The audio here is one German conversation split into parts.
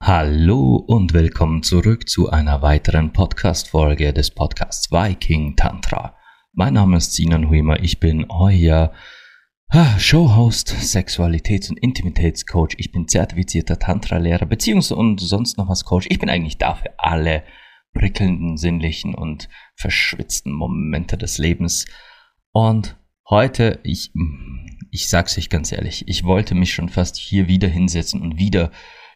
Hallo und willkommen zurück zu einer weiteren Podcast-Folge des Podcasts Viking Tantra. Mein Name ist Sinan Huimer, ich bin euer Showhost, Sexualitäts- und Intimitätscoach. Ich bin zertifizierter Tantra-Lehrer, beziehungsweise und sonst noch was Coach. Ich bin eigentlich da für alle prickelnden, sinnlichen und verschwitzten Momente des Lebens. Und heute, ich, ich sag's euch ganz ehrlich, ich wollte mich schon fast hier wieder hinsetzen und wieder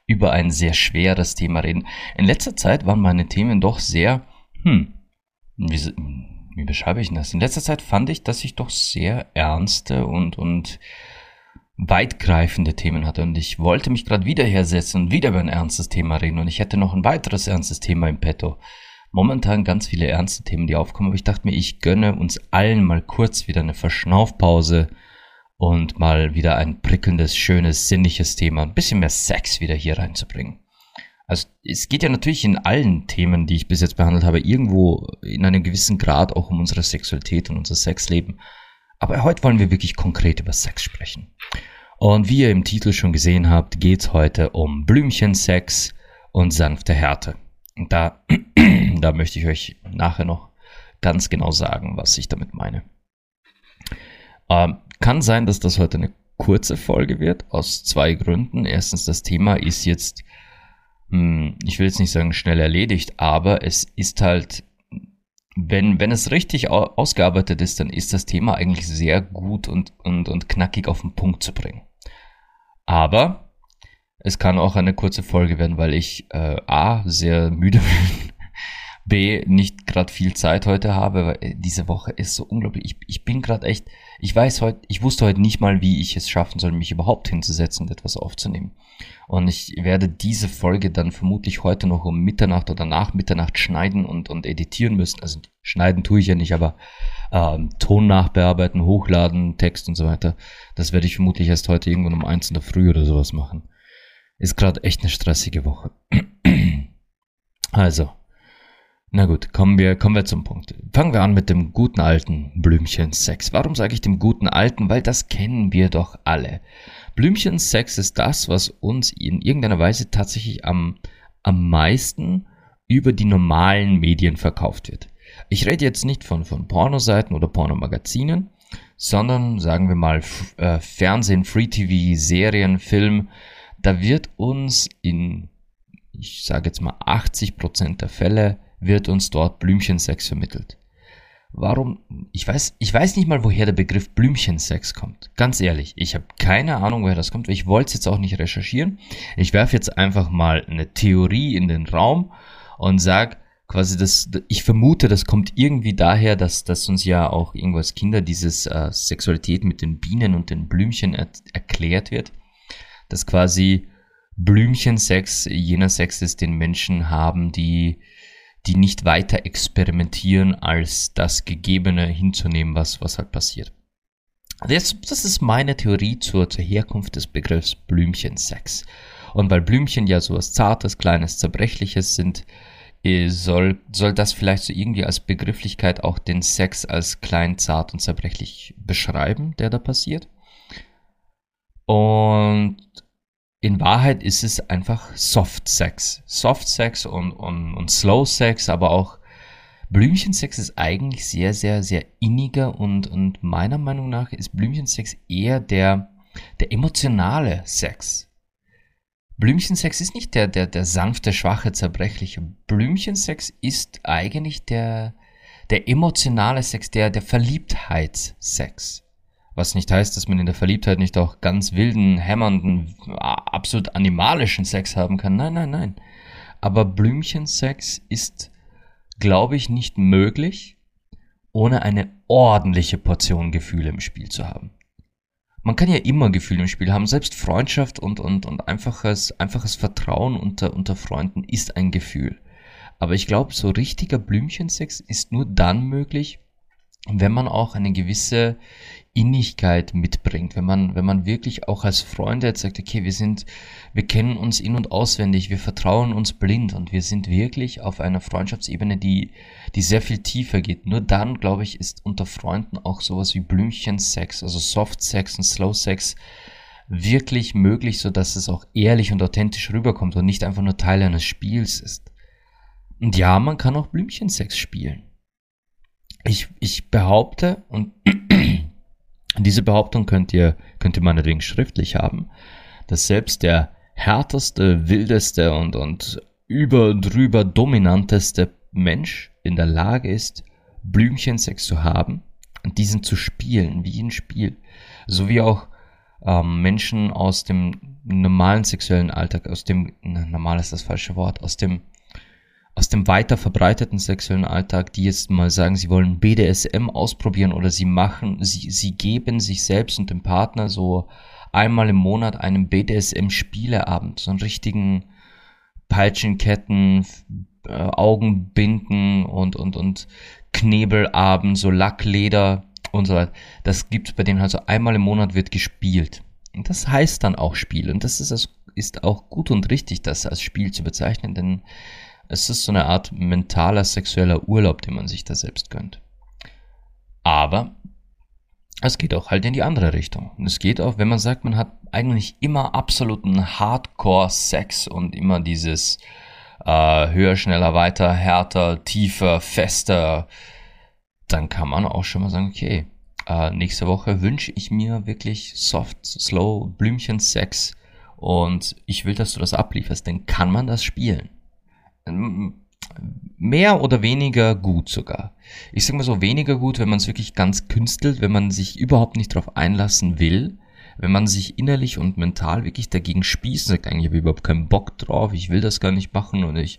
über ein sehr schweres Thema reden. In letzter Zeit waren meine Themen doch sehr, hm, wie, wie beschreibe ich das? In letzter Zeit fand ich, dass ich doch sehr ernste und, und weitgreifende Themen hatte und ich wollte mich gerade wieder hersetzen und wieder über ein ernstes Thema reden und ich hätte noch ein weiteres ernstes Thema im Petto. Momentan ganz viele ernste Themen, die aufkommen, aber ich dachte mir, ich gönne uns allen mal kurz wieder eine Verschnaufpause und mal wieder ein prickelndes, schönes, sinnliches Thema, ein bisschen mehr Sex wieder hier reinzubringen. Also es geht ja natürlich in allen Themen, die ich bis jetzt behandelt habe, irgendwo in einem gewissen Grad auch um unsere Sexualität und unser Sexleben. Aber heute wollen wir wirklich konkret über Sex sprechen. Und wie ihr im Titel schon gesehen habt, geht es heute um Blümchensex und sanfte Härte. Und da, da möchte ich euch nachher noch ganz genau sagen, was ich damit meine. Ähm, kann sein, dass das heute eine kurze Folge wird, aus zwei Gründen. Erstens, das Thema ist jetzt, ich will jetzt nicht sagen schnell erledigt, aber es ist halt, wenn, wenn es richtig ausgearbeitet ist, dann ist das Thema eigentlich sehr gut und, und, und knackig auf den Punkt zu bringen. Aber es kann auch eine kurze Folge werden, weil ich äh, A, sehr müde bin B, nicht gerade viel Zeit heute habe, weil äh, diese Woche ist so unglaublich. Ich, ich bin gerade echt, ich weiß heute, ich wusste heute nicht mal, wie ich es schaffen soll, mich überhaupt hinzusetzen und etwas aufzunehmen. Und ich werde diese Folge dann vermutlich heute noch um Mitternacht oder nach Mitternacht schneiden und, und editieren müssen. Also schneiden tue ich ja nicht, aber ähm, Ton nachbearbeiten, hochladen, Text und so weiter. Das werde ich vermutlich erst heute irgendwann um eins in der Früh oder sowas machen. Ist gerade echt eine stressige Woche. also, na gut, kommen wir, kommen wir zum Punkt. Fangen wir an mit dem guten alten Blümchensex. Warum sage ich dem guten alten? Weil das kennen wir doch alle. Blümchensex ist das, was uns in irgendeiner Weise tatsächlich am, am meisten über die normalen Medien verkauft wird. Ich rede jetzt nicht von, von Pornoseiten oder Pornomagazinen, sondern sagen wir mal äh, Fernsehen, Free TV, Serien, Film. Da wird uns in, ich sage jetzt mal 80 Prozent der Fälle wird uns dort Blümchensex vermittelt. Warum? Ich weiß, ich weiß nicht mal, woher der Begriff Blümchensex kommt. Ganz ehrlich, ich habe keine Ahnung, woher das kommt. Ich wollte es jetzt auch nicht recherchieren. Ich werfe jetzt einfach mal eine Theorie in den Raum und sag quasi, dass ich vermute, das kommt irgendwie daher, dass, dass uns ja auch irgendwo als Kinder dieses äh, Sexualität mit den Bienen und den Blümchen er erklärt wird. Dass quasi Blümchensex jener Sex ist, den Menschen haben, die die nicht weiter experimentieren, als das Gegebene hinzunehmen, was, was halt passiert. Das, das ist meine Theorie zur, zur Herkunft des Begriffs Blümchensex. Und weil Blümchen ja so was Zartes, Kleines, Zerbrechliches sind, äh, soll, soll das vielleicht so irgendwie als Begrifflichkeit auch den Sex als klein, zart und zerbrechlich beschreiben, der da passiert. Und in Wahrheit ist es einfach Soft Sex. Soft Sex und, und, und Slow Sex, aber auch Blümchensex ist eigentlich sehr, sehr, sehr inniger und, und meiner Meinung nach ist Blümchensex eher der, der emotionale Sex. Blümchensex ist nicht der, der, der sanfte, schwache, zerbrechliche. Blümchensex ist eigentlich der, der emotionale Sex, der, der Verliebtheitssex. Was nicht heißt, dass man in der Verliebtheit nicht auch ganz wilden, hämmernden, absolut animalischen Sex haben kann. Nein, nein, nein. Aber Blümchensex ist, glaube ich, nicht möglich, ohne eine ordentliche Portion Gefühle im Spiel zu haben. Man kann ja immer Gefühle im Spiel haben. Selbst Freundschaft und, und, und einfaches, einfaches Vertrauen unter, unter Freunden ist ein Gefühl. Aber ich glaube, so richtiger Blümchensex ist nur dann möglich, wenn man auch eine gewisse Innigkeit mitbringt, wenn man, wenn man wirklich auch als Freunde jetzt sagt, okay, wir sind, wir kennen uns in- und auswendig, wir vertrauen uns blind und wir sind wirklich auf einer Freundschaftsebene, die, die sehr viel tiefer geht. Nur dann, glaube ich, ist unter Freunden auch sowas wie Blümchensex, also Soft Sex und Slow Sex wirklich möglich, so dass es auch ehrlich und authentisch rüberkommt und nicht einfach nur Teil eines Spiels ist. Und ja, man kann auch Blümchensex spielen. Ich, ich behaupte, und diese Behauptung könnt ihr, könnt ihr meinetwegen schriftlich haben, dass selbst der härteste, wildeste und, und über drüber dominanteste Mensch in der Lage ist, Blümchensex zu haben und diesen zu spielen, wie ein Spiel. So wie auch ähm, Menschen aus dem normalen sexuellen Alltag, aus dem, normal ist das falsche Wort, aus dem aus dem weiter verbreiteten sexuellen Alltag, die jetzt mal sagen, sie wollen BDSM ausprobieren oder sie machen, sie, sie geben sich selbst und dem Partner so einmal im Monat einen BDSM-Spieleabend, so einen richtigen Peitschenketten, äh, Augenbinden und, und, und Knebelabend, so Lackleder und so weiter. Das gibt's bei denen halt so einmal im Monat wird gespielt. Und das heißt dann auch Spiel. Und das ist, ist auch gut und richtig, das als Spiel zu bezeichnen, denn es ist so eine Art mentaler sexueller Urlaub, den man sich da selbst gönnt. Aber es geht auch halt in die andere Richtung. Und es geht auch, wenn man sagt, man hat eigentlich immer absoluten Hardcore-Sex und immer dieses äh, höher, schneller, weiter, härter, tiefer, fester, dann kann man auch schon mal sagen, okay, äh, nächste Woche wünsche ich mir wirklich soft, slow, Blümchen-Sex und ich will, dass du das ablieferst, dann kann man das spielen mehr oder weniger gut sogar. Ich sage mal so weniger gut, wenn man es wirklich ganz künstelt, wenn man sich überhaupt nicht darauf einlassen will, wenn man sich innerlich und mental wirklich dagegen spießt sagt, eigentlich habe ich überhaupt keinen Bock drauf, ich will das gar nicht machen und ich,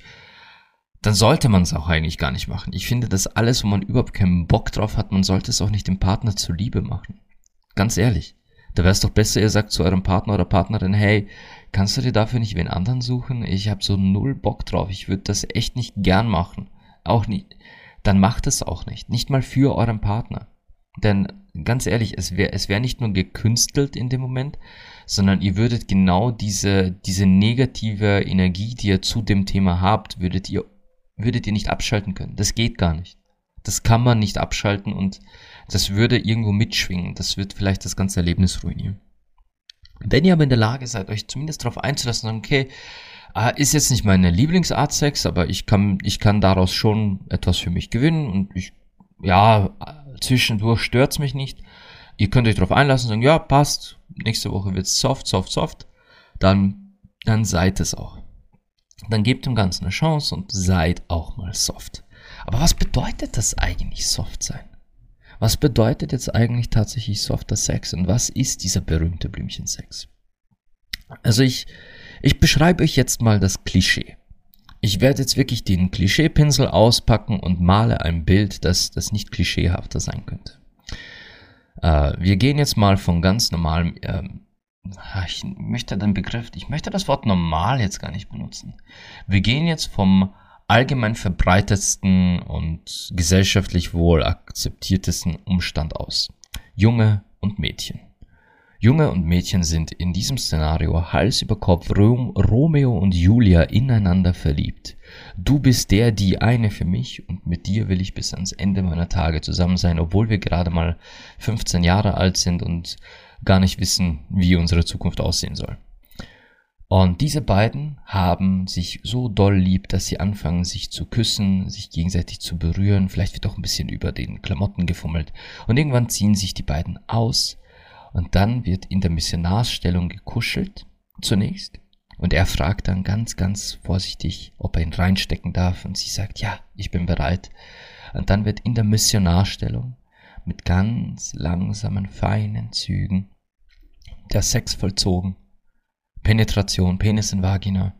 dann sollte man es auch eigentlich gar nicht machen. Ich finde, dass alles, wo man überhaupt keinen Bock drauf hat, man sollte es auch nicht dem Partner zuliebe machen. Ganz ehrlich. Da wäre es doch besser, ihr sagt zu eurem Partner oder Partnerin, hey, kannst du dir dafür nicht wen anderen suchen? Ich habe so null Bock drauf. Ich würde das echt nicht gern machen. Auch nicht. Dann macht es auch nicht. Nicht mal für euren Partner. Denn ganz ehrlich, es wäre es wär nicht nur gekünstelt in dem Moment, sondern ihr würdet genau diese, diese negative Energie, die ihr zu dem Thema habt, würdet ihr, würdet ihr nicht abschalten können. Das geht gar nicht. Das kann man nicht abschalten und das würde irgendwo mitschwingen. Das wird vielleicht das ganze Erlebnis ruinieren. Wenn ihr aber in der Lage seid, euch zumindest darauf einzulassen, okay, äh, ist jetzt nicht meine Lieblingsart Sex, aber ich kann, ich kann daraus schon etwas für mich gewinnen und ich, ja, zwischendurch stört's mich nicht. Ihr könnt euch darauf einlassen und sagen, ja, passt, nächste Woche wird's soft, soft, soft. Dann, dann seid es auch. Dann gebt dem Ganzen eine Chance und seid auch mal soft. Aber was bedeutet das eigentlich, soft sein? Was bedeutet jetzt eigentlich tatsächlich softer Sex und was ist dieser berühmte Blümchensex? Also ich, ich beschreibe euch jetzt mal das Klischee. Ich werde jetzt wirklich den Klischeepinsel auspacken und male ein Bild, das, das nicht klischeehafter sein könnte. Äh, wir gehen jetzt mal von ganz normalem, ähm, ich möchte den Begriff, ich möchte das Wort normal jetzt gar nicht benutzen. Wir gehen jetzt vom allgemein verbreitetsten und gesellschaftlich wohl akzeptiertesten Umstand aus. Junge und Mädchen. Junge und Mädchen sind in diesem Szenario Hals über Kopf Rom, Romeo und Julia ineinander verliebt. Du bist der, die eine für mich und mit dir will ich bis ans Ende meiner Tage zusammen sein, obwohl wir gerade mal 15 Jahre alt sind und gar nicht wissen, wie unsere Zukunft aussehen soll. Und diese beiden haben sich so doll lieb, dass sie anfangen, sich zu küssen, sich gegenseitig zu berühren. Vielleicht wird auch ein bisschen über den Klamotten gefummelt. Und irgendwann ziehen sich die beiden aus. Und dann wird in der Missionarsstellung gekuschelt, zunächst. Und er fragt dann ganz, ganz vorsichtig, ob er ihn reinstecken darf. Und sie sagt, ja, ich bin bereit. Und dann wird in der Missionarstellung mit ganz langsamen, feinen Zügen der Sex vollzogen Penetration, Penis in Vagina.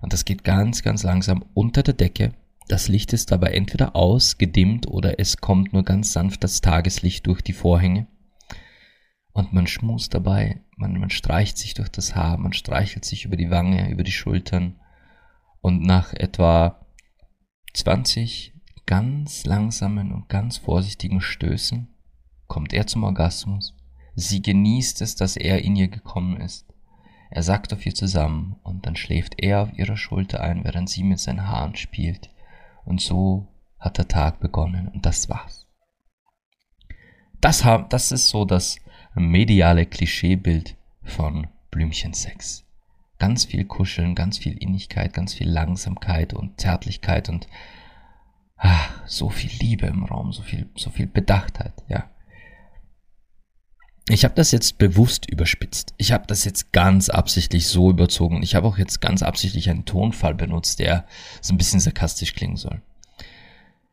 Und das geht ganz, ganz langsam unter der Decke. Das Licht ist dabei entweder aus, gedimmt oder es kommt nur ganz sanft das Tageslicht durch die Vorhänge. Und man schmust dabei, man, man streicht sich durch das Haar, man streichelt sich über die Wange, über die Schultern. Und nach etwa 20 ganz langsamen und ganz vorsichtigen Stößen kommt er zum Orgasmus. Sie genießt es, dass er in ihr gekommen ist. Er sackt auf ihr zusammen und dann schläft er auf ihrer Schulter ein, während sie mit seinen Haaren spielt. Und so hat der Tag begonnen und das war's. Das, das ist so das mediale Klischeebild von Blümchensex. Ganz viel Kuscheln, ganz viel Innigkeit, ganz viel Langsamkeit und Zärtlichkeit und ach, so viel Liebe im Raum, so viel, so viel Bedachtheit, ja. Ich habe das jetzt bewusst überspitzt. Ich habe das jetzt ganz absichtlich so überzogen. Ich habe auch jetzt ganz absichtlich einen Tonfall benutzt, der so ein bisschen sarkastisch klingen soll.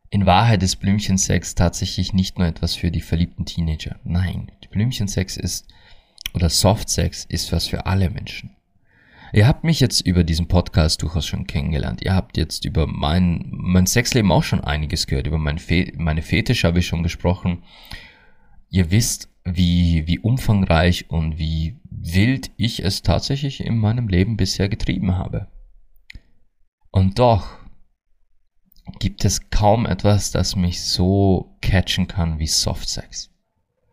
In Wahrheit ist Blümchensex tatsächlich nicht nur etwas für die verliebten Teenager. Nein, Blümchensex ist oder Softsex ist was für alle Menschen. Ihr habt mich jetzt über diesen Podcast durchaus schon kennengelernt. Ihr habt jetzt über mein, mein Sexleben auch schon einiges gehört. Über mein Fe meine Fetisch habe ich schon gesprochen. Ihr wisst, wie, wie umfangreich und wie wild ich es tatsächlich in meinem Leben bisher getrieben habe. Und doch gibt es kaum etwas, das mich so catchen kann wie Softsex.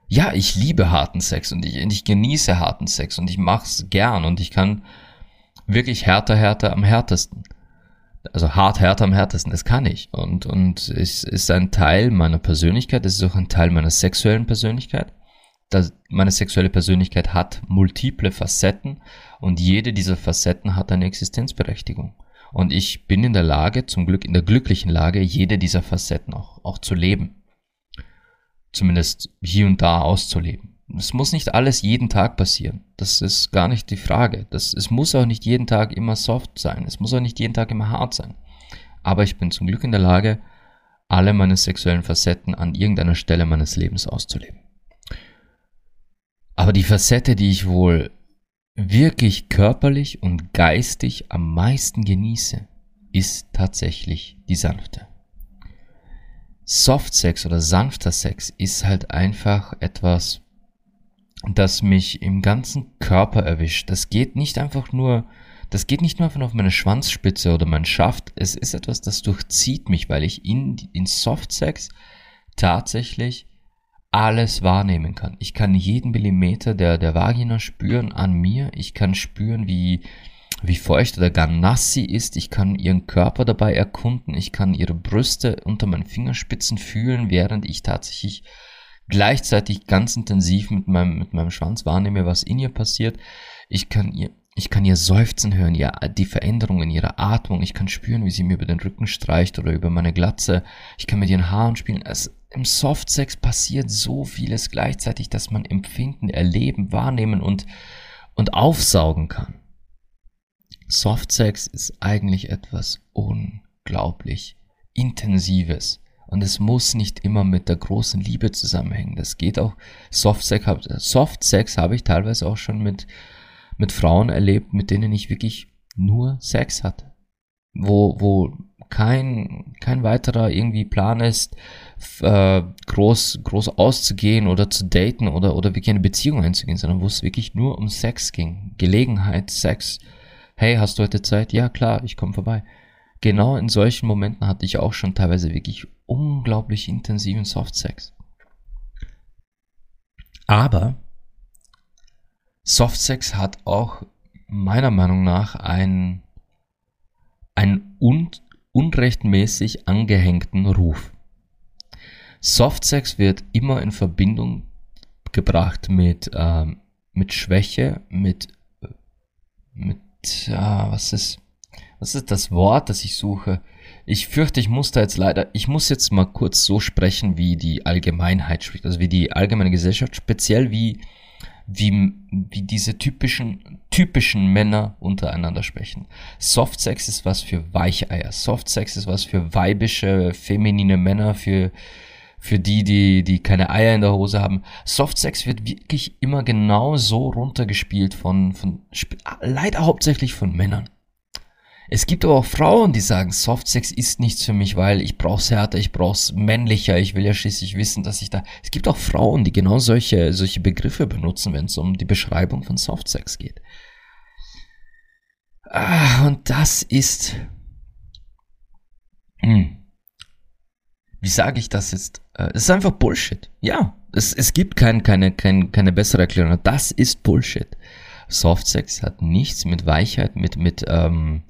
Ja, ich liebe harten Sex und ich, ich genieße harten Sex und ich mach's gern und ich kann wirklich härter, härter am härtesten. Also hart, härter am härtesten, das kann ich. Und, und es ist ein Teil meiner Persönlichkeit, es ist auch ein Teil meiner sexuellen Persönlichkeit. Das, meine sexuelle Persönlichkeit hat multiple Facetten und jede dieser Facetten hat eine Existenzberechtigung. Und ich bin in der Lage, zum Glück in der glücklichen Lage, jede dieser Facetten auch, auch zu leben. Zumindest hier und da auszuleben. Es muss nicht alles jeden Tag passieren. Das ist gar nicht die Frage. Das, es muss auch nicht jeden Tag immer soft sein. Es muss auch nicht jeden Tag immer hart sein. Aber ich bin zum Glück in der Lage, alle meine sexuellen Facetten an irgendeiner Stelle meines Lebens auszuleben. Aber die Facette, die ich wohl wirklich körperlich und geistig am meisten genieße, ist tatsächlich die sanfte. Softsex oder sanfter Sex ist halt einfach etwas, das mich im ganzen Körper erwischt. Das geht nicht einfach nur, das geht nicht nur einfach auf meine Schwanzspitze oder mein Schaft. Es ist etwas, das durchzieht mich, weil ich in, in Softsex tatsächlich alles wahrnehmen kann. Ich kann jeden Millimeter der, der Vagina spüren an mir. Ich kann spüren, wie, wie feucht oder gar nass sie ist. Ich kann ihren Körper dabei erkunden. Ich kann ihre Brüste unter meinen Fingerspitzen fühlen, während ich tatsächlich gleichzeitig ganz intensiv mit meinem, mit meinem Schwanz wahrnehme, was in ihr passiert. Ich kann ihr, ich kann ihr Seufzen hören, ja, die Veränderung in ihrer Atmung. Ich kann spüren, wie sie mir über den Rücken streicht oder über meine Glatze. Ich kann mit ihren Haaren spielen. Es, im Softsex passiert so vieles gleichzeitig, dass man empfinden, erleben, wahrnehmen und, und aufsaugen kann. Softsex ist eigentlich etwas unglaublich Intensives. Und es muss nicht immer mit der großen Liebe zusammenhängen. Das geht auch. Softsex, Softsex habe ich teilweise auch schon mit, mit Frauen erlebt, mit denen ich wirklich nur Sex hatte. Wo, wo kein, kein weiterer irgendwie Plan ist, äh, groß, groß auszugehen oder zu daten oder, oder wirklich eine Beziehung einzugehen, sondern wo es wirklich nur um Sex ging. Gelegenheit, Sex. Hey, hast du heute Zeit? Ja, klar, ich komme vorbei. Genau in solchen Momenten hatte ich auch schon teilweise wirklich unglaublich intensiven Softsex. Aber Softsex hat auch meiner Meinung nach ein, ein un, unrechtmäßig angehängten Ruf. Softsex wird immer in Verbindung gebracht mit, ähm, mit Schwäche, mit, mit, äh, was ist, was ist das Wort, das ich suche? Ich fürchte, ich muss da jetzt leider, ich muss jetzt mal kurz so sprechen, wie die Allgemeinheit spricht, also wie die allgemeine Gesellschaft, speziell wie, wie, wie diese typischen, typischen Männer untereinander sprechen. Softsex ist was für Weicheier. Softsex ist was für weibische, feminine Männer, für, für die, die, die keine Eier in der Hose haben. Softsex wird wirklich immer genau so runtergespielt von, von, leider hauptsächlich von Männern. Es gibt aber auch Frauen, die sagen, Softsex ist nichts für mich, weil ich brauch's härter, ich brauch's männlicher, ich will ja schließlich wissen, dass ich da. Es gibt auch Frauen, die genau solche, solche Begriffe benutzen, wenn es um die Beschreibung von Softsex geht. Ah, und das ist. Hm. Wie sage ich das jetzt? Äh, es ist einfach Bullshit. Ja, Es, es gibt kein, keine, kein, keine bessere Erklärung. Das ist Bullshit. Softsex hat nichts mit Weichheit, mit, mit, ähm,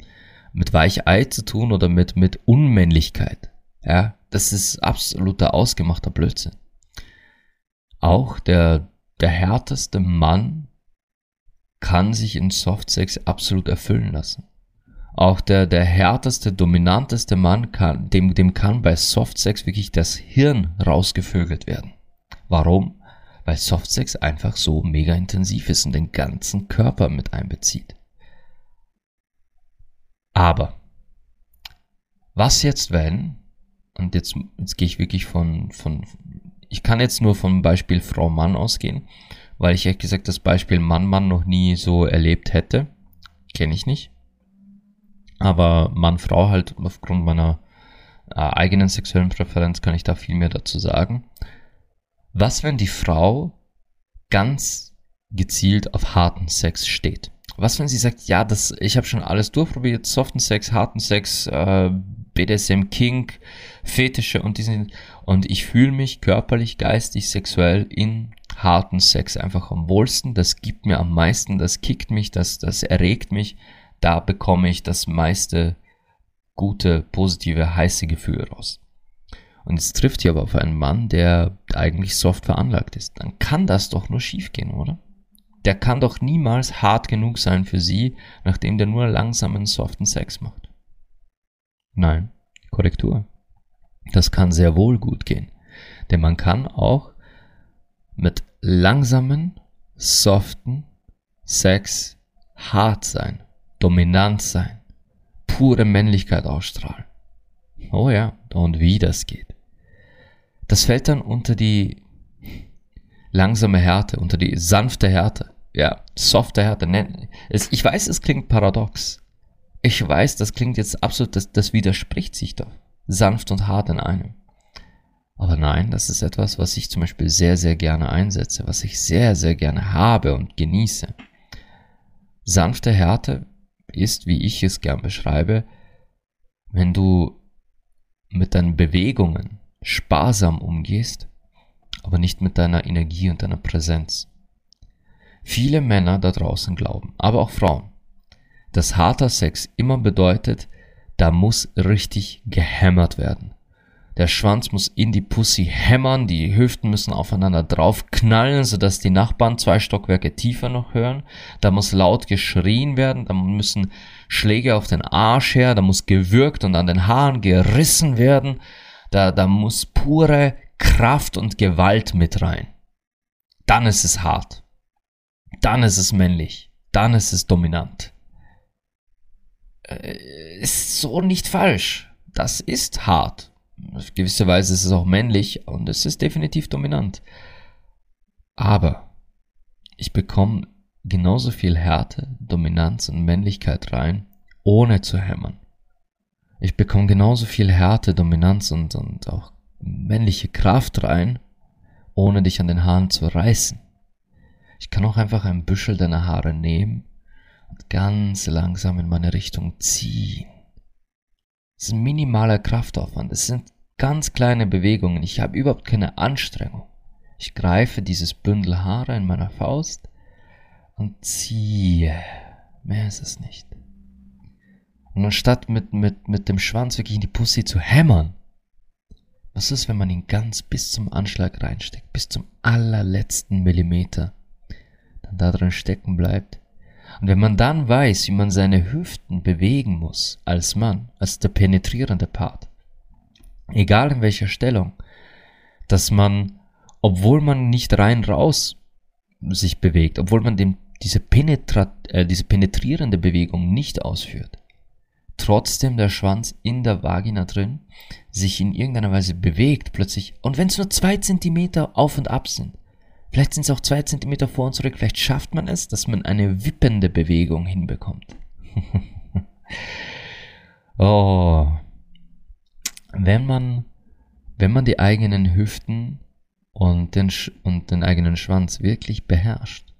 mit Weichei zu tun oder mit, mit Unmännlichkeit. Ja, das ist absoluter ausgemachter Blödsinn. Auch der, der härteste Mann kann sich in Softsex absolut erfüllen lassen. Auch der, der härteste, dominanteste Mann kann, dem, dem kann bei Softsex wirklich das Hirn rausgevögelt werden. Warum? Weil Softsex einfach so mega intensiv ist und den ganzen Körper mit einbezieht. Aber, was jetzt wenn, und jetzt, jetzt gehe ich wirklich von, von, ich kann jetzt nur vom Beispiel Frau Mann ausgehen, weil ich ehrlich gesagt das Beispiel Mann Mann noch nie so erlebt hätte. Kenne ich nicht. Aber Mann Frau halt aufgrund meiner äh, eigenen sexuellen Präferenz kann ich da viel mehr dazu sagen. Was, wenn die Frau ganz gezielt auf harten Sex steht? Was, wenn sie sagt, ja, das, ich habe schon alles durchprobiert, soften Sex, harten Sex, äh, BDSM, Kink, Fetische und diesen, und ich fühle mich körperlich, geistig, sexuell in harten Sex einfach am wohlsten. Das gibt mir am meisten, das kickt mich, das, das erregt mich. Da bekomme ich das meiste gute, positive, heiße Gefühl raus. Und jetzt trifft ihr aber auf einen Mann, der eigentlich soft veranlagt ist. Dann kann das doch nur schiefgehen, oder? Der kann doch niemals hart genug sein für sie, nachdem der nur langsamen, soften Sex macht. Nein, Korrektur. Das kann sehr wohl gut gehen. Denn man kann auch mit langsamen, soften Sex hart sein, dominant sein, pure Männlichkeit ausstrahlen. Oh ja, und wie das geht. Das fällt dann unter die langsame Härte, unter die sanfte Härte. Ja, softe Härte. Ich weiß, es klingt paradox. Ich weiß, das klingt jetzt absolut, das, das widerspricht sich doch. Sanft und hart in einem. Aber nein, das ist etwas, was ich zum Beispiel sehr, sehr gerne einsetze, was ich sehr, sehr gerne habe und genieße. Sanfte Härte ist, wie ich es gern beschreibe, wenn du mit deinen Bewegungen sparsam umgehst, aber nicht mit deiner Energie und deiner Präsenz. Viele Männer da draußen glauben, aber auch Frauen, dass harter Sex immer bedeutet, da muss richtig gehämmert werden. Der Schwanz muss in die Pussy hämmern, die Hüften müssen aufeinander draufknallen, sodass die Nachbarn zwei Stockwerke tiefer noch hören. Da muss laut geschrien werden, da müssen Schläge auf den Arsch her, da muss gewürgt und an den Haaren gerissen werden. Da, da muss pure Kraft und Gewalt mit rein. Dann ist es hart. Dann ist es männlich. Dann ist es dominant. Äh, ist so nicht falsch. Das ist hart. Auf gewisse Weise ist es auch männlich und es ist definitiv dominant. Aber ich bekomme genauso viel Härte, Dominanz und Männlichkeit rein, ohne zu hämmern. Ich bekomme genauso viel Härte, Dominanz und, und auch männliche Kraft rein, ohne dich an den Haaren zu reißen. Ich kann auch einfach ein Büschel deiner Haare nehmen und ganz langsam in meine Richtung ziehen. Es ist ein minimaler Kraftaufwand. Es sind ganz kleine Bewegungen. Ich habe überhaupt keine Anstrengung. Ich greife dieses Bündel Haare in meiner Faust und ziehe. Mehr ist es nicht. Und anstatt mit, mit, mit dem Schwanz wirklich in die Pussy zu hämmern, was ist, wenn man ihn ganz bis zum Anschlag reinsteckt, bis zum allerletzten Millimeter, dann da drin stecken bleibt und wenn man dann weiß, wie man seine Hüften bewegen muss, als Mann, als der penetrierende Part, egal in welcher Stellung, dass man, obwohl man nicht rein raus sich bewegt, obwohl man dem, diese, Penetra äh, diese penetrierende Bewegung nicht ausführt, trotzdem der Schwanz in der Vagina drin sich in irgendeiner Weise bewegt plötzlich, und wenn es nur zwei Zentimeter auf und ab sind, Vielleicht sind es auch zwei Zentimeter vor und zurück. Vielleicht schafft man es, dass man eine wippende Bewegung hinbekommt. oh. Wenn man, wenn man die eigenen Hüften und den, und den eigenen Schwanz wirklich beherrscht,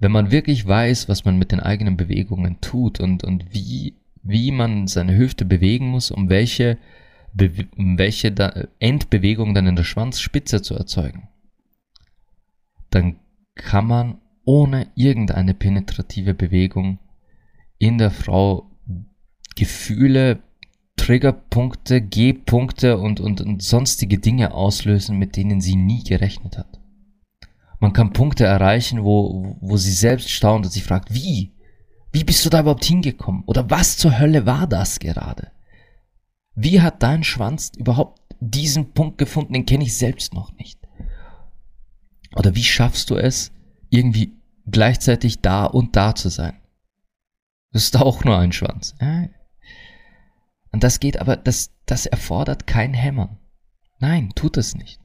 wenn man wirklich weiß, was man mit den eigenen Bewegungen tut und, und wie, wie man seine Hüfte bewegen muss, um welche, um welche Endbewegung dann in der Schwanzspitze zu erzeugen, dann kann man ohne irgendeine penetrative Bewegung in der Frau Gefühle, Triggerpunkte, G-Punkte und, und, und sonstige Dinge auslösen, mit denen sie nie gerechnet hat. Man kann Punkte erreichen, wo, wo sie selbst staunt und sich fragt, wie? Wie bist du da überhaupt hingekommen? Oder was zur Hölle war das gerade? Wie hat dein Schwanz überhaupt diesen Punkt gefunden? Den kenne ich selbst noch nicht. Oder wie schaffst du es, irgendwie gleichzeitig da und da zu sein? Das ist auch nur ein Schwanz. Und das geht aber, das, das erfordert kein Hämmern. Nein, tut es nicht.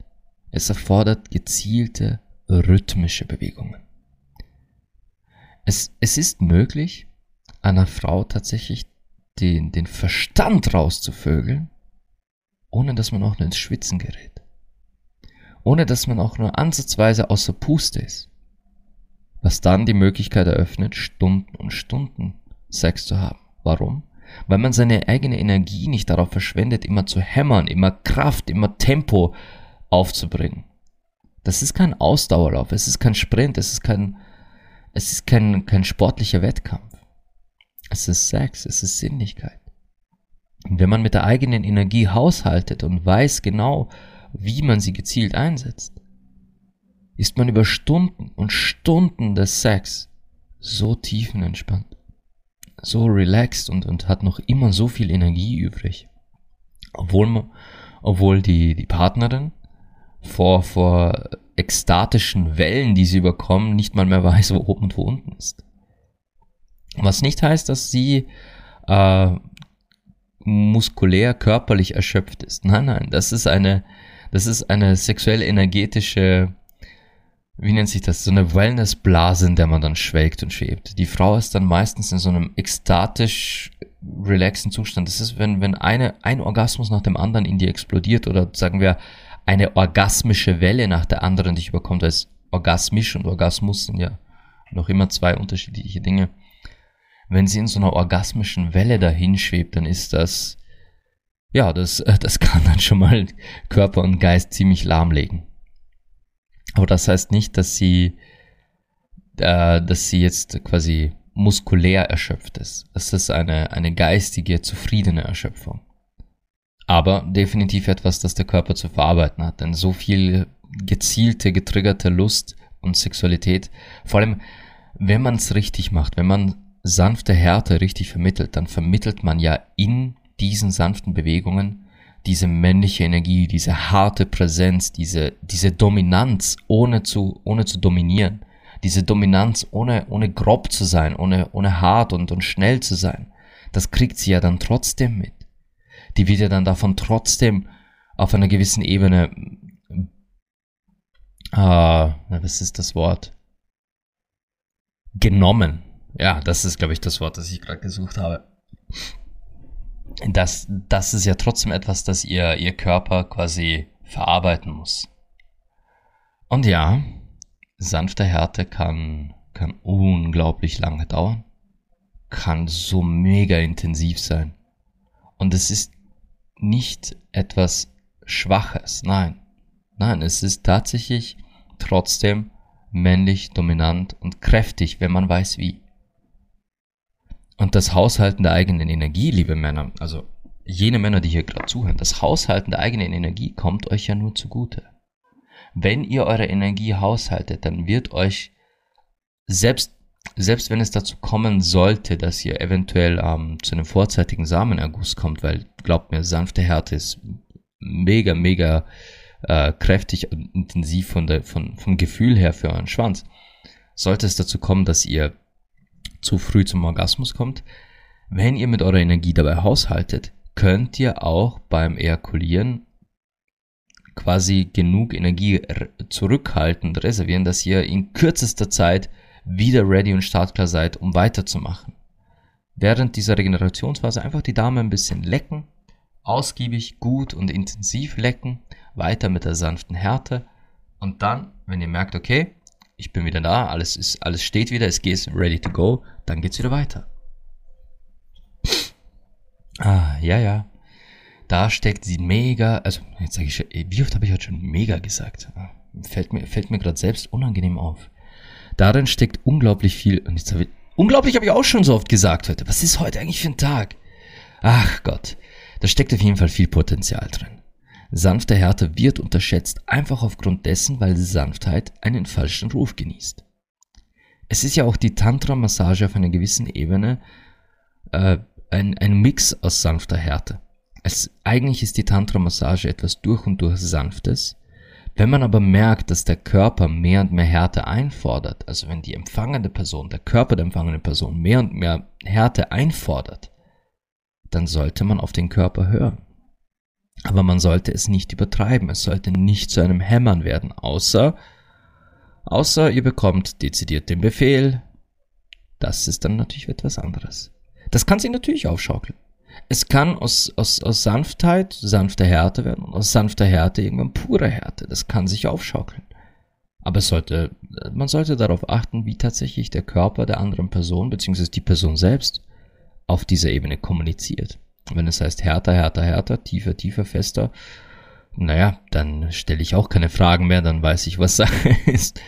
Es erfordert gezielte rhythmische Bewegungen. Es, es ist möglich, einer Frau tatsächlich den, den Verstand rauszuvögeln, ohne dass man auch nur ins Schwitzen gerät. Ohne dass man auch nur ansatzweise außer Puste ist. Was dann die Möglichkeit eröffnet, Stunden und Stunden Sex zu haben. Warum? Weil man seine eigene Energie nicht darauf verschwendet, immer zu hämmern, immer Kraft, immer Tempo aufzubringen. Das ist kein Ausdauerlauf, es ist kein Sprint, es ist kein, es ist kein, kein sportlicher Wettkampf. Es ist Sex, es ist Sinnlichkeit. Und wenn man mit der eigenen Energie haushaltet und weiß genau, wie man sie gezielt einsetzt, ist man über Stunden und Stunden des Sex so tiefenentspannt, so relaxed und, und hat noch immer so viel Energie übrig. Obwohl, man, obwohl die, die Partnerin vor, vor ekstatischen Wellen, die sie überkommen, nicht mal mehr weiß, wo oben und wo unten ist. Was nicht heißt, dass sie äh, muskulär, körperlich erschöpft ist. Nein, nein, das ist eine, das ist eine sexuell energetische, wie nennt sich das, so eine Wellnessblase, in der man dann schwelgt und schwebt. Die Frau ist dann meistens in so einem ekstatisch relaxen Zustand. Das ist, wenn, wenn eine, ein Orgasmus nach dem anderen in dir explodiert oder sagen wir eine orgasmische Welle nach der anderen dich überkommt, als orgasmisch und Orgasmus sind ja noch immer zwei unterschiedliche Dinge. Wenn sie in so einer orgasmischen Welle dahin schwebt, dann ist das, ja, das, das kann dann schon mal Körper und Geist ziemlich lahmlegen. Aber das heißt nicht, dass sie, äh, dass sie jetzt quasi muskulär erschöpft ist. Das ist eine, eine geistige, zufriedene Erschöpfung aber definitiv etwas, das der Körper zu verarbeiten hat. Denn so viel gezielte, getriggerte Lust und Sexualität, vor allem wenn man es richtig macht, wenn man sanfte Härte richtig vermittelt, dann vermittelt man ja in diesen sanften Bewegungen diese männliche Energie, diese harte Präsenz, diese, diese Dominanz, ohne zu, ohne zu dominieren. Diese Dominanz, ohne, ohne grob zu sein, ohne, ohne hart und, und schnell zu sein. Das kriegt sie ja dann trotzdem mit die wird ja dann davon trotzdem auf einer gewissen Ebene, äh, was ist das Wort? Genommen. Ja, das ist, glaube ich, das Wort, das ich gerade gesucht habe. Das, das ist ja trotzdem etwas, das ihr, ihr Körper quasi verarbeiten muss. Und ja, sanfte Härte kann, kann unglaublich lange dauern, kann so mega intensiv sein. Und es ist nicht etwas Schwaches. Nein. Nein, es ist tatsächlich trotzdem männlich, dominant und kräftig, wenn man weiß wie. Und das Haushalten der eigenen Energie, liebe Männer, also jene Männer, die hier gerade zuhören, das Haushalten der eigenen Energie kommt euch ja nur zugute. Wenn ihr eure Energie haushaltet, dann wird euch selbst selbst wenn es dazu kommen sollte, dass ihr eventuell ähm, zu einem vorzeitigen Samenerguss kommt, weil glaubt mir, sanfte Härte ist mega, mega äh, kräftig und intensiv von der, von, vom Gefühl her für euren Schwanz. Sollte es dazu kommen, dass ihr zu früh zum Orgasmus kommt, wenn ihr mit eurer Energie dabei haushaltet, könnt ihr auch beim Ejakulieren quasi genug Energie zurückhalten reservieren, dass ihr in kürzester Zeit wieder ready und startklar seid, um weiterzumachen. Während dieser Regenerationsphase einfach die Dame ein bisschen lecken, ausgiebig, gut und intensiv lecken, weiter mit der sanften Härte und dann, wenn ihr merkt, okay, ich bin wieder da, alles ist, alles steht wieder, es geht ready to go, dann geht's wieder weiter. Ah, ja, ja. Da steckt sie mega, also jetzt sage ich, wie oft habe ich heute schon mega gesagt? fällt mir, fällt mir gerade selbst unangenehm auf. Darin steckt unglaublich viel, und jetzt habe ich, unglaublich habe ich auch schon so oft gesagt heute. Was ist heute eigentlich für ein Tag? Ach Gott, da steckt auf jeden Fall viel Potenzial drin. Sanfte Härte wird unterschätzt, einfach aufgrund dessen, weil Sanftheit einen falschen Ruf genießt. Es ist ja auch die Tantra-Massage auf einer gewissen Ebene äh, ein, ein Mix aus sanfter Härte. Es, eigentlich ist die Tantra-Massage etwas durch und durch Sanftes. Wenn man aber merkt, dass der Körper mehr und mehr Härte einfordert, also wenn die empfangende Person, der Körper der empfangenden Person mehr und mehr Härte einfordert, dann sollte man auf den Körper hören. Aber man sollte es nicht übertreiben, es sollte nicht zu einem Hämmern werden, außer, außer ihr bekommt dezidiert den Befehl. Das ist dann natürlich etwas anderes. Das kann sich natürlich aufschaukeln. Es kann aus, aus, aus Sanftheit sanfte Härte werden und aus sanfter Härte irgendwann pure Härte. Das kann sich aufschaukeln. Aber es sollte, man sollte darauf achten, wie tatsächlich der Körper der anderen Person, beziehungsweise die Person selbst, auf dieser Ebene kommuniziert. Wenn es heißt härter, härter, härter, tiefer, tiefer, fester, naja, dann stelle ich auch keine Fragen mehr, dann weiß ich, was Sache ist.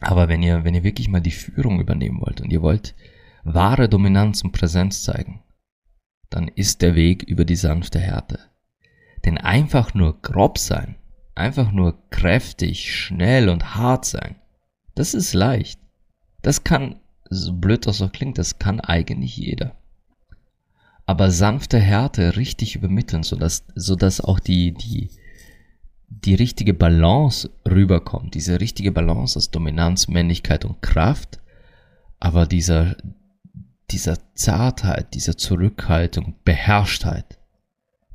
Aber wenn ihr, wenn ihr wirklich mal die Führung übernehmen wollt und ihr wollt wahre Dominanz und Präsenz zeigen, dann ist der Weg über die sanfte Härte. Denn einfach nur grob sein, einfach nur kräftig, schnell und hart sein, das ist leicht. Das kann, so blöd das auch klingt, das kann eigentlich jeder. Aber sanfte Härte richtig übermitteln, sodass, sodass auch die, die, die richtige Balance rüberkommt, diese richtige Balance aus Dominanz, Männlichkeit und Kraft, aber dieser, dieser Zartheit, dieser Zurückhaltung, Beherrschtheit,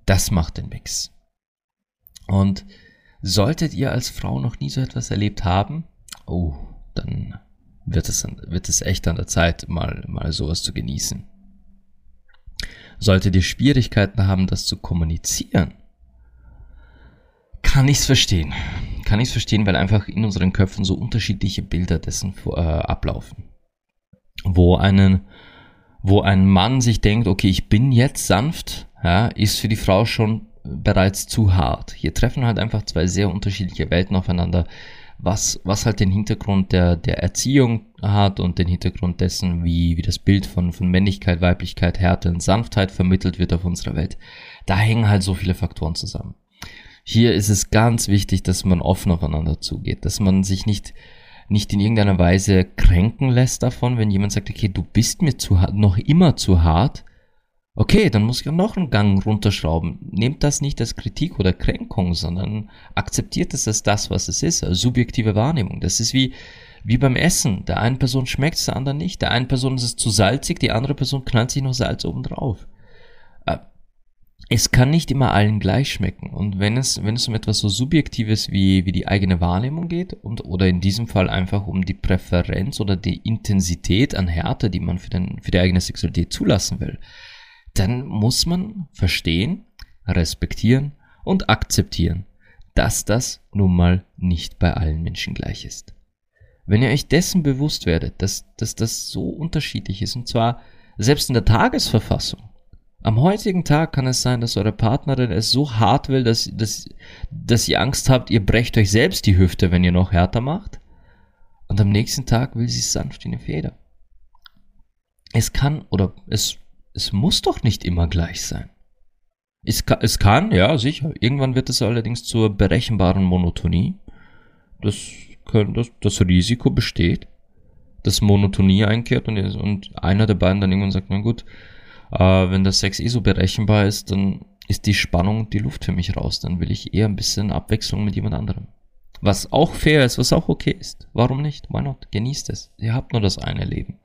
das macht den Mix. Und solltet ihr als Frau noch nie so etwas erlebt haben, oh, dann wird es, wird es echt an der Zeit, mal, mal sowas zu genießen. Solltet ihr Schwierigkeiten haben, das zu kommunizieren, kann ich's verstehen. Kann ich's verstehen, weil einfach in unseren Köpfen so unterschiedliche Bilder dessen äh, ablaufen. Wo einen wo ein Mann sich denkt, okay, ich bin jetzt sanft, ja, ist für die Frau schon bereits zu hart. Hier treffen halt einfach zwei sehr unterschiedliche Welten aufeinander, was, was halt den Hintergrund der, der Erziehung hat und den Hintergrund dessen, wie, wie das Bild von, von Männlichkeit, Weiblichkeit, Härte und Sanftheit vermittelt wird auf unserer Welt. Da hängen halt so viele Faktoren zusammen. Hier ist es ganz wichtig, dass man offen aufeinander zugeht, dass man sich nicht nicht in irgendeiner Weise kränken lässt davon, wenn jemand sagt, okay, du bist mir zu hart, noch immer zu hart, okay, dann muss ich noch einen Gang runterschrauben. Nehmt das nicht als Kritik oder Kränkung, sondern akzeptiert es als das, was es ist, als subjektive Wahrnehmung. Das ist wie, wie beim Essen. Der einen Person schmeckt es, der anderen nicht. Der einen Person ist es zu salzig, die andere Person knallt sich noch Salz oben drauf es kann nicht immer allen gleich schmecken. Und wenn es, wenn es um etwas so Subjektives wie, wie die eigene Wahrnehmung geht und, oder in diesem Fall einfach um die Präferenz oder die Intensität an Härte, die man für, den, für die eigene Sexualität zulassen will, dann muss man verstehen, respektieren und akzeptieren, dass das nun mal nicht bei allen Menschen gleich ist. Wenn ihr euch dessen bewusst werdet, dass, dass das so unterschiedlich ist, und zwar selbst in der Tagesverfassung, am heutigen Tag kann es sein, dass eure Partnerin es so hart will, dass, dass, dass ihr Angst habt, ihr brecht euch selbst die Hüfte, wenn ihr noch härter macht. Und am nächsten Tag will sie sanft wie eine Feder. Es kann oder es, es muss doch nicht immer gleich sein. Es kann, es kann, ja, sicher. Irgendwann wird es allerdings zur berechenbaren Monotonie. Das, können, das, das Risiko besteht, dass Monotonie einkehrt und, und einer der beiden dann irgendwann sagt, na gut, äh, wenn der Sex eh so berechenbar ist, dann ist die Spannung und die Luft für mich raus. Dann will ich eher ein bisschen Abwechslung mit jemand anderem. Was auch fair ist, was auch okay ist. Warum nicht? Why not? Genießt es. Ihr habt nur das eine Leben.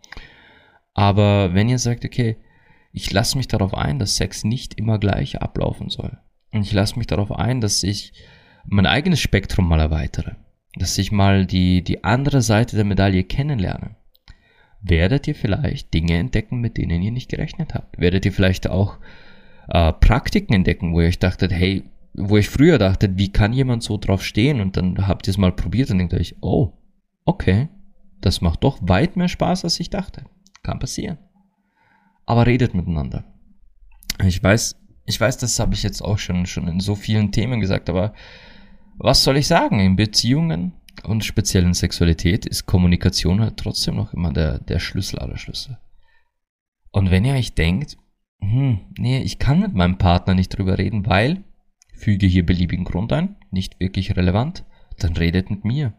Aber wenn ihr sagt, okay, ich lasse mich darauf ein, dass Sex nicht immer gleich ablaufen soll. Und ich lasse mich darauf ein, dass ich mein eigenes Spektrum mal erweitere. Dass ich mal die, die andere Seite der Medaille kennenlerne werdet ihr vielleicht Dinge entdecken, mit denen ihr nicht gerechnet habt. Werdet ihr vielleicht auch äh, Praktiken entdecken, wo ihr euch dachtet, hey, wo ich früher dachte, wie kann jemand so drauf stehen? Und dann habt ihr es mal probiert und denkt euch, oh, okay, das macht doch weit mehr Spaß, als ich dachte. Kann passieren. Aber redet miteinander. Ich weiß, ich weiß, das habe ich jetzt auch schon, schon in so vielen Themen gesagt, aber was soll ich sagen? In Beziehungen und speziell in Sexualität ist Kommunikation halt trotzdem noch immer der, der Schlüssel aller Schlüssel. Und wenn ihr euch denkt, hm, nee, ich kann mit meinem Partner nicht drüber reden, weil, füge hier beliebigen Grund ein, nicht wirklich relevant, dann redet mit mir.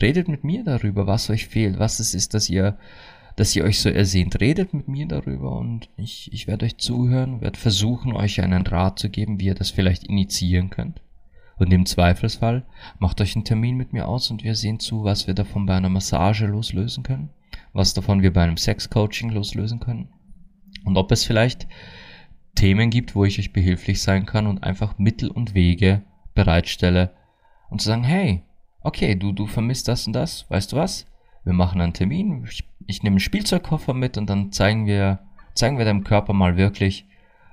Redet mit mir darüber, was euch fehlt, was es ist, dass ihr, dass ihr euch so ersehnt. Redet mit mir darüber und ich, ich werde euch zuhören, werde versuchen, euch einen Rat zu geben, wie ihr das vielleicht initiieren könnt. Und im Zweifelsfall macht euch einen Termin mit mir aus und wir sehen zu, was wir davon bei einer Massage loslösen können, was davon wir bei einem Sexcoaching loslösen können. Und ob es vielleicht Themen gibt, wo ich euch behilflich sein kann und einfach Mittel und Wege bereitstelle und zu sagen, hey, okay, du, du vermisst das und das, weißt du was? Wir machen einen Termin, ich, ich nehme einen Spielzeugkoffer mit und dann zeigen wir, zeigen wir deinem Körper mal wirklich,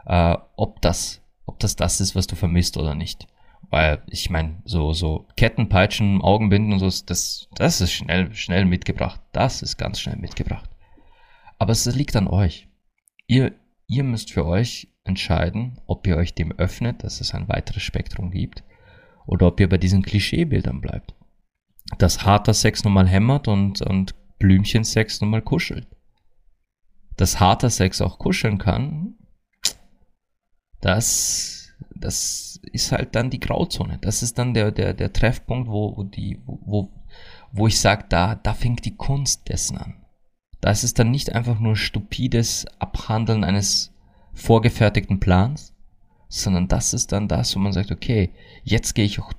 äh, ob das, ob das das ist, was du vermisst oder nicht. Weil ich meine, so, so Ketten, Peitschen, Augenbinden und so, das, das ist schnell, schnell mitgebracht. Das ist ganz schnell mitgebracht. Aber es liegt an euch. Ihr, ihr müsst für euch entscheiden, ob ihr euch dem öffnet, dass es ein weiteres Spektrum gibt, oder ob ihr bei diesen Klischeebildern bleibt. Dass harter Sex nun mal hämmert und, und Blümchensex nun mal kuschelt. Dass harter Sex auch kuscheln kann, das, das ist halt dann die Grauzone. Das ist dann der, der, der Treffpunkt, wo, wo, die, wo, wo ich sage, da, da fängt die Kunst dessen an. Da ist es dann nicht einfach nur stupides Abhandeln eines vorgefertigten Plans, sondern das ist dann das, wo man sagt, okay, jetzt gehe ich auch,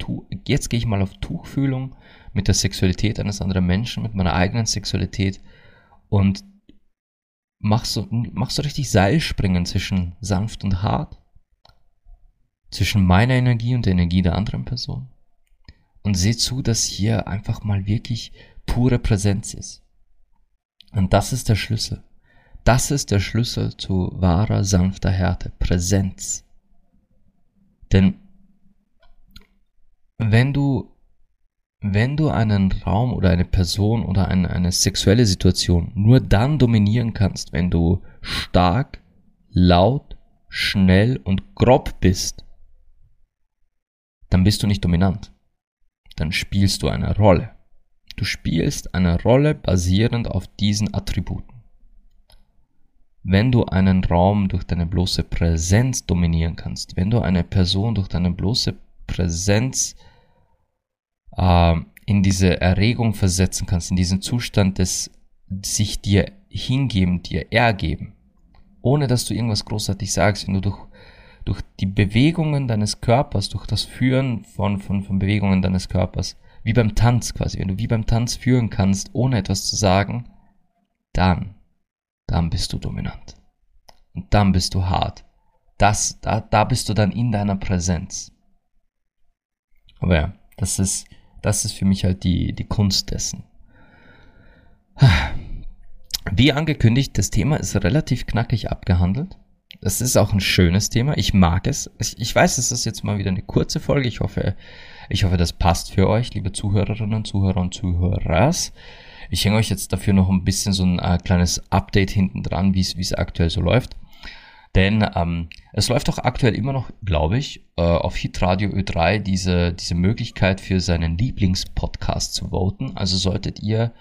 jetzt gehe ich mal auf Tuchfühlung mit der Sexualität eines anderen Menschen, mit meiner eigenen Sexualität und mach so, mach so richtig Seilspringen zwischen sanft und hart, zwischen meiner Energie und der Energie der anderen Person und seh zu, dass hier einfach mal wirklich pure Präsenz ist. Und das ist der Schlüssel. Das ist der Schlüssel zu wahrer, sanfter Härte, Präsenz. Denn wenn du, wenn du einen Raum oder eine Person oder eine, eine sexuelle Situation nur dann dominieren kannst, wenn du stark, laut, schnell und grob bist, dann bist du nicht dominant. Dann spielst du eine Rolle. Du spielst eine Rolle basierend auf diesen Attributen. Wenn du einen Raum durch deine bloße Präsenz dominieren kannst, wenn du eine Person durch deine bloße Präsenz äh, in diese Erregung versetzen kannst, in diesen Zustand des sich dir hingeben, dir ergeben, ohne dass du irgendwas großartig sagst, wenn du durch, durch die Bewegungen deines Körpers, durch das Führen von, von, von Bewegungen deines Körpers wie beim Tanz quasi, wenn du wie beim Tanz führen kannst, ohne etwas zu sagen, dann, dann bist du dominant. Und dann bist du hart. Das, da, da bist du dann in deiner Präsenz. Aber ja, das ist, das ist für mich halt die, die Kunst dessen. Wie angekündigt, das Thema ist relativ knackig abgehandelt. Das ist auch ein schönes Thema. Ich mag es. Ich weiß, es ist jetzt mal wieder eine kurze Folge. Ich hoffe, ich hoffe, das passt für euch, liebe Zuhörerinnen, Zuhörer und Zuhörers. Ich hänge euch jetzt dafür noch ein bisschen so ein äh, kleines Update hinten dran, wie es aktuell so läuft. Denn ähm, es läuft auch aktuell immer noch, glaube ich, äh, auf Hitradio Ö3 diese, diese Möglichkeit für seinen Lieblingspodcast zu voten. Also solltet ihr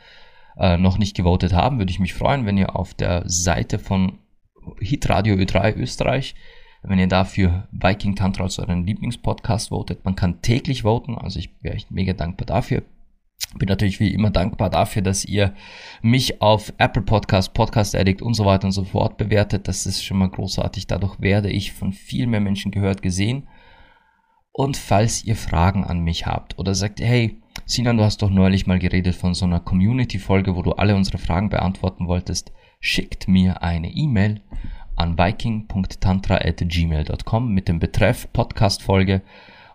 äh, noch nicht gewotet haben, würde ich mich freuen, wenn ihr auf der Seite von Hitradio Ö3 Österreich wenn ihr dafür Viking Tantra als euren Lieblingspodcast votet. Man kann täglich voten, also ich wäre echt mega dankbar dafür. Bin natürlich wie immer dankbar dafür, dass ihr mich auf Apple Podcast, Podcast Addict und so weiter und so fort bewertet. Das ist schon mal großartig. Dadurch werde ich von viel mehr Menschen gehört, gesehen. Und falls ihr Fragen an mich habt oder sagt, hey, Sinan, du hast doch neulich mal geredet von so einer Community-Folge, wo du alle unsere Fragen beantworten wolltest, schickt mir eine E-Mail an viking.tantra.gmail.com mit dem Betreff Podcast-Folge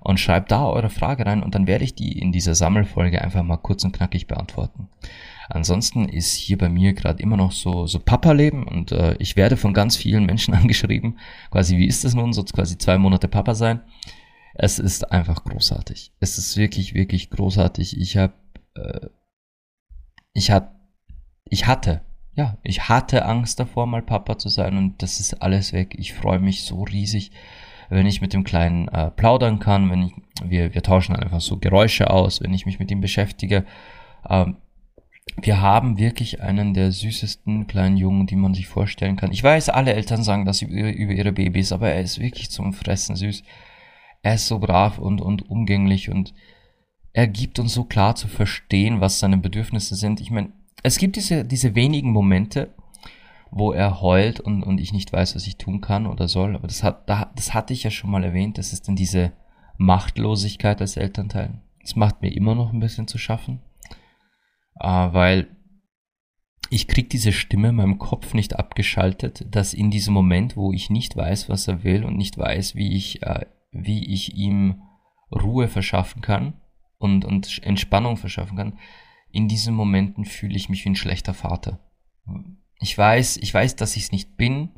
und schreibt da eure Frage rein und dann werde ich die in dieser Sammelfolge einfach mal kurz und knackig beantworten. Ansonsten ist hier bei mir gerade immer noch so, so Papa-Leben und äh, ich werde von ganz vielen Menschen angeschrieben, quasi wie ist das nun, so quasi zwei Monate Papa sein. Es ist einfach großartig. Es ist wirklich, wirklich großartig. Ich habe, äh, ich hat, ich hatte ja, ich hatte Angst davor, mal Papa zu sein und das ist alles weg. Ich freue mich so riesig. Wenn ich mit dem Kleinen äh, plaudern kann, wenn ich, wir, wir tauschen einfach so Geräusche aus, wenn ich mich mit ihm beschäftige. Ähm, wir haben wirklich einen der süßesten kleinen Jungen, die man sich vorstellen kann. Ich weiß, alle Eltern sagen das über, über ihre Babys, aber er ist wirklich zum Fressen süß. Er ist so brav und, und umgänglich und er gibt uns so klar zu verstehen, was seine Bedürfnisse sind. Ich meine, es gibt diese, diese wenigen Momente, wo er heult und, und ich nicht weiß, was ich tun kann oder soll. Aber das, hat, das hatte ich ja schon mal erwähnt. Das ist dann diese Machtlosigkeit als Elternteil. Das macht mir immer noch ein bisschen zu schaffen äh, weil ich krieg diese Stimme in meinem Kopf nicht abgeschaltet, dass in diesem Moment, wo ich nicht weiß, was er will und nicht weiß, wie ich, äh, wie ich ihm Ruhe verschaffen kann und, und Entspannung verschaffen kann, in diesen Momenten fühle ich mich wie ein schlechter Vater. Ich weiß, ich weiß, dass ich es nicht bin,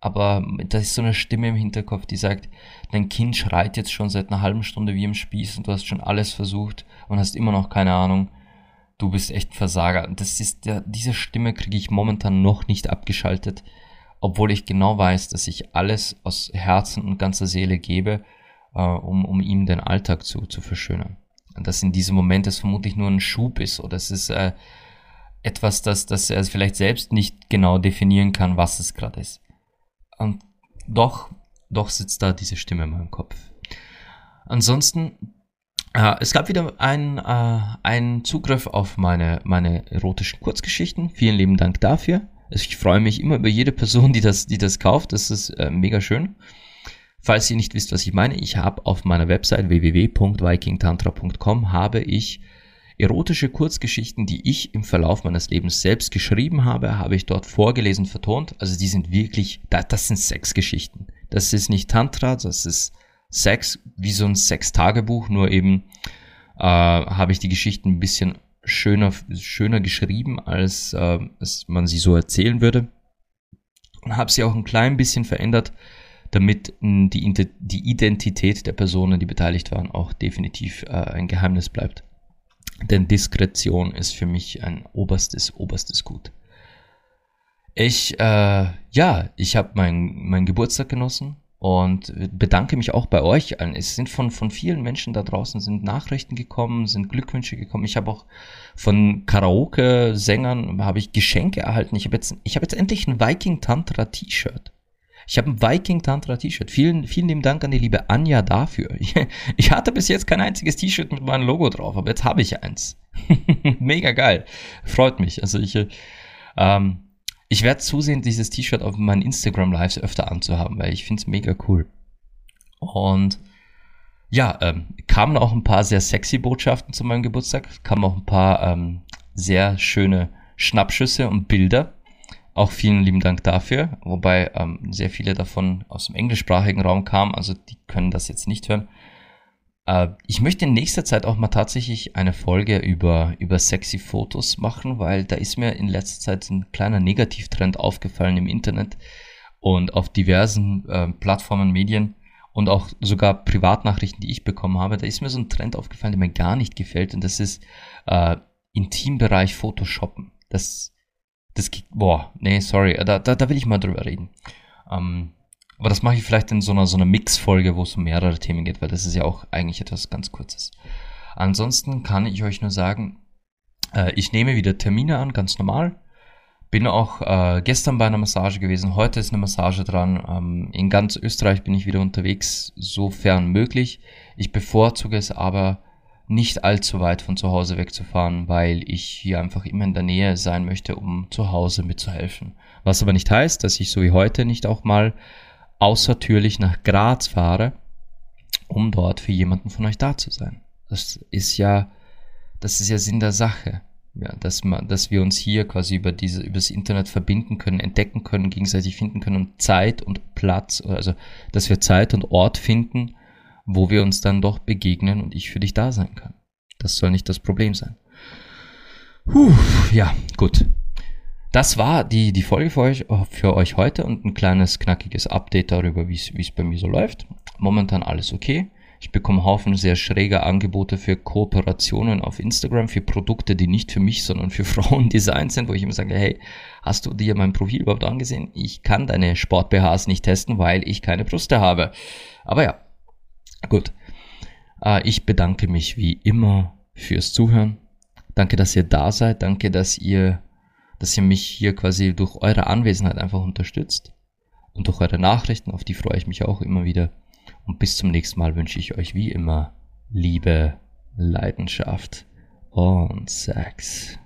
aber da ist so eine Stimme im Hinterkopf, die sagt, dein Kind schreit jetzt schon seit einer halben Stunde wie im Spieß und du hast schon alles versucht und hast immer noch keine Ahnung du bist echt Versager. Das ist der, diese Stimme kriege ich momentan noch nicht abgeschaltet, obwohl ich genau weiß, dass ich alles aus Herzen und ganzer Seele gebe, äh, um, um ihm den Alltag zu, zu verschönern. Und dass in diesem Moment es vermutlich nur ein Schub ist oder es ist äh, etwas, das, das er vielleicht selbst nicht genau definieren kann, was es gerade ist. Und doch, doch sitzt da diese Stimme in meinem Kopf. Ansonsten äh, es gab wieder einen, äh, einen Zugriff auf meine, meine erotischen Kurzgeschichten. Vielen lieben Dank dafür. Also ich freue mich immer über jede Person, die das, die das kauft. Das ist äh, mega schön. Falls ihr nicht wisst, was ich meine, ich habe auf meiner Website www.vikingtantra.com habe ich erotische Kurzgeschichten, die ich im Verlauf meines Lebens selbst geschrieben habe, habe ich dort vorgelesen, vertont. Also die sind wirklich, das sind Sexgeschichten. Das ist nicht Tantra, das ist Sex, wie so ein Sex-Tagebuch, nur eben äh, habe ich die Geschichten ein bisschen schöner, schöner geschrieben, als, äh, als man sie so erzählen würde. Und habe sie auch ein klein bisschen verändert, damit die, die Identität der Personen, die beteiligt waren, auch definitiv äh, ein Geheimnis bleibt. Denn Diskretion ist für mich ein oberstes, oberstes Gut. Ich, äh, ja, ich habe meinen mein Geburtstag genossen und bedanke mich auch bei euch allen. Es sind von, von vielen Menschen da draußen sind Nachrichten gekommen, sind Glückwünsche gekommen. Ich habe auch von Karaoke-Sängern habe ich Geschenke erhalten. Ich habe jetzt, ich habe jetzt endlich ein Viking Tantra T-Shirt. Ich habe ein Viking Tantra T-Shirt. Vielen, vielen lieben Dank an die liebe Anja dafür. Ich, hatte bis jetzt kein einziges T-Shirt mit meinem Logo drauf, aber jetzt habe ich eins. Mega geil. Freut mich. Also ich, ähm, ich werde zusehen, dieses T-Shirt auf meinen Instagram-Lives öfter anzuhaben, weil ich finde es mega cool. Und ja, ähm, kamen auch ein paar sehr sexy Botschaften zu meinem Geburtstag, kamen auch ein paar ähm, sehr schöne Schnappschüsse und Bilder. Auch vielen lieben Dank dafür, wobei ähm, sehr viele davon aus dem englischsprachigen Raum kamen, also die können das jetzt nicht hören. Äh, ich möchte in nächster Zeit auch mal tatsächlich eine Folge über, über sexy Fotos machen, weil da ist mir in letzter Zeit ein kleiner Negativtrend aufgefallen im Internet und auf diversen äh, Plattformen, Medien und auch sogar Privatnachrichten, die ich bekommen habe. Da ist mir so ein Trend aufgefallen, der mir gar nicht gefällt und das ist äh, Intimbereich Photoshoppen. Das, das, boah, nee, sorry, da, da, da will ich mal drüber reden. Ähm, aber das mache ich vielleicht in so einer, so einer Mix-Folge, wo es um mehrere Themen geht, weil das ist ja auch eigentlich etwas ganz Kurzes. Ansonsten kann ich euch nur sagen, äh, ich nehme wieder Termine an, ganz normal. Bin auch äh, gestern bei einer Massage gewesen, heute ist eine Massage dran. Ähm, in ganz Österreich bin ich wieder unterwegs, sofern möglich. Ich bevorzuge es aber nicht allzu weit von zu Hause wegzufahren, weil ich hier einfach immer in der Nähe sein möchte, um zu Hause mitzuhelfen. Was aber nicht heißt, dass ich so wie heute nicht auch mal außertürlich nach Graz fahre, um dort für jemanden von euch da zu sein. Das ist ja, das ist ja Sinn der Sache. Ja, dass, man, dass wir uns hier quasi über diese, über das Internet verbinden können, entdecken können, gegenseitig finden können und Zeit und Platz, also, dass wir Zeit und Ort finden, wo wir uns dann doch begegnen und ich für dich da sein kann. Das soll nicht das Problem sein. Puh, ja, gut. Das war die, die Folge für euch, für euch heute und ein kleines knackiges Update darüber, wie es bei mir so läuft. Momentan alles okay. Ich bekomme Haufen sehr schräge Angebote für Kooperationen auf Instagram, für Produkte, die nicht für mich, sondern für Frauen designt sind, wo ich immer sage, hey, hast du dir mein Profil überhaupt angesehen? Ich kann deine Sport-BHs nicht testen, weil ich keine Brüste habe. Aber ja, gut. Äh, ich bedanke mich wie immer fürs Zuhören. Danke, dass ihr da seid. Danke, dass ihr, dass ihr mich hier quasi durch eure Anwesenheit einfach unterstützt. Und durch eure Nachrichten, auf die freue ich mich auch immer wieder. Und bis zum nächsten Mal wünsche ich euch wie immer Liebe, Leidenschaft und Sex.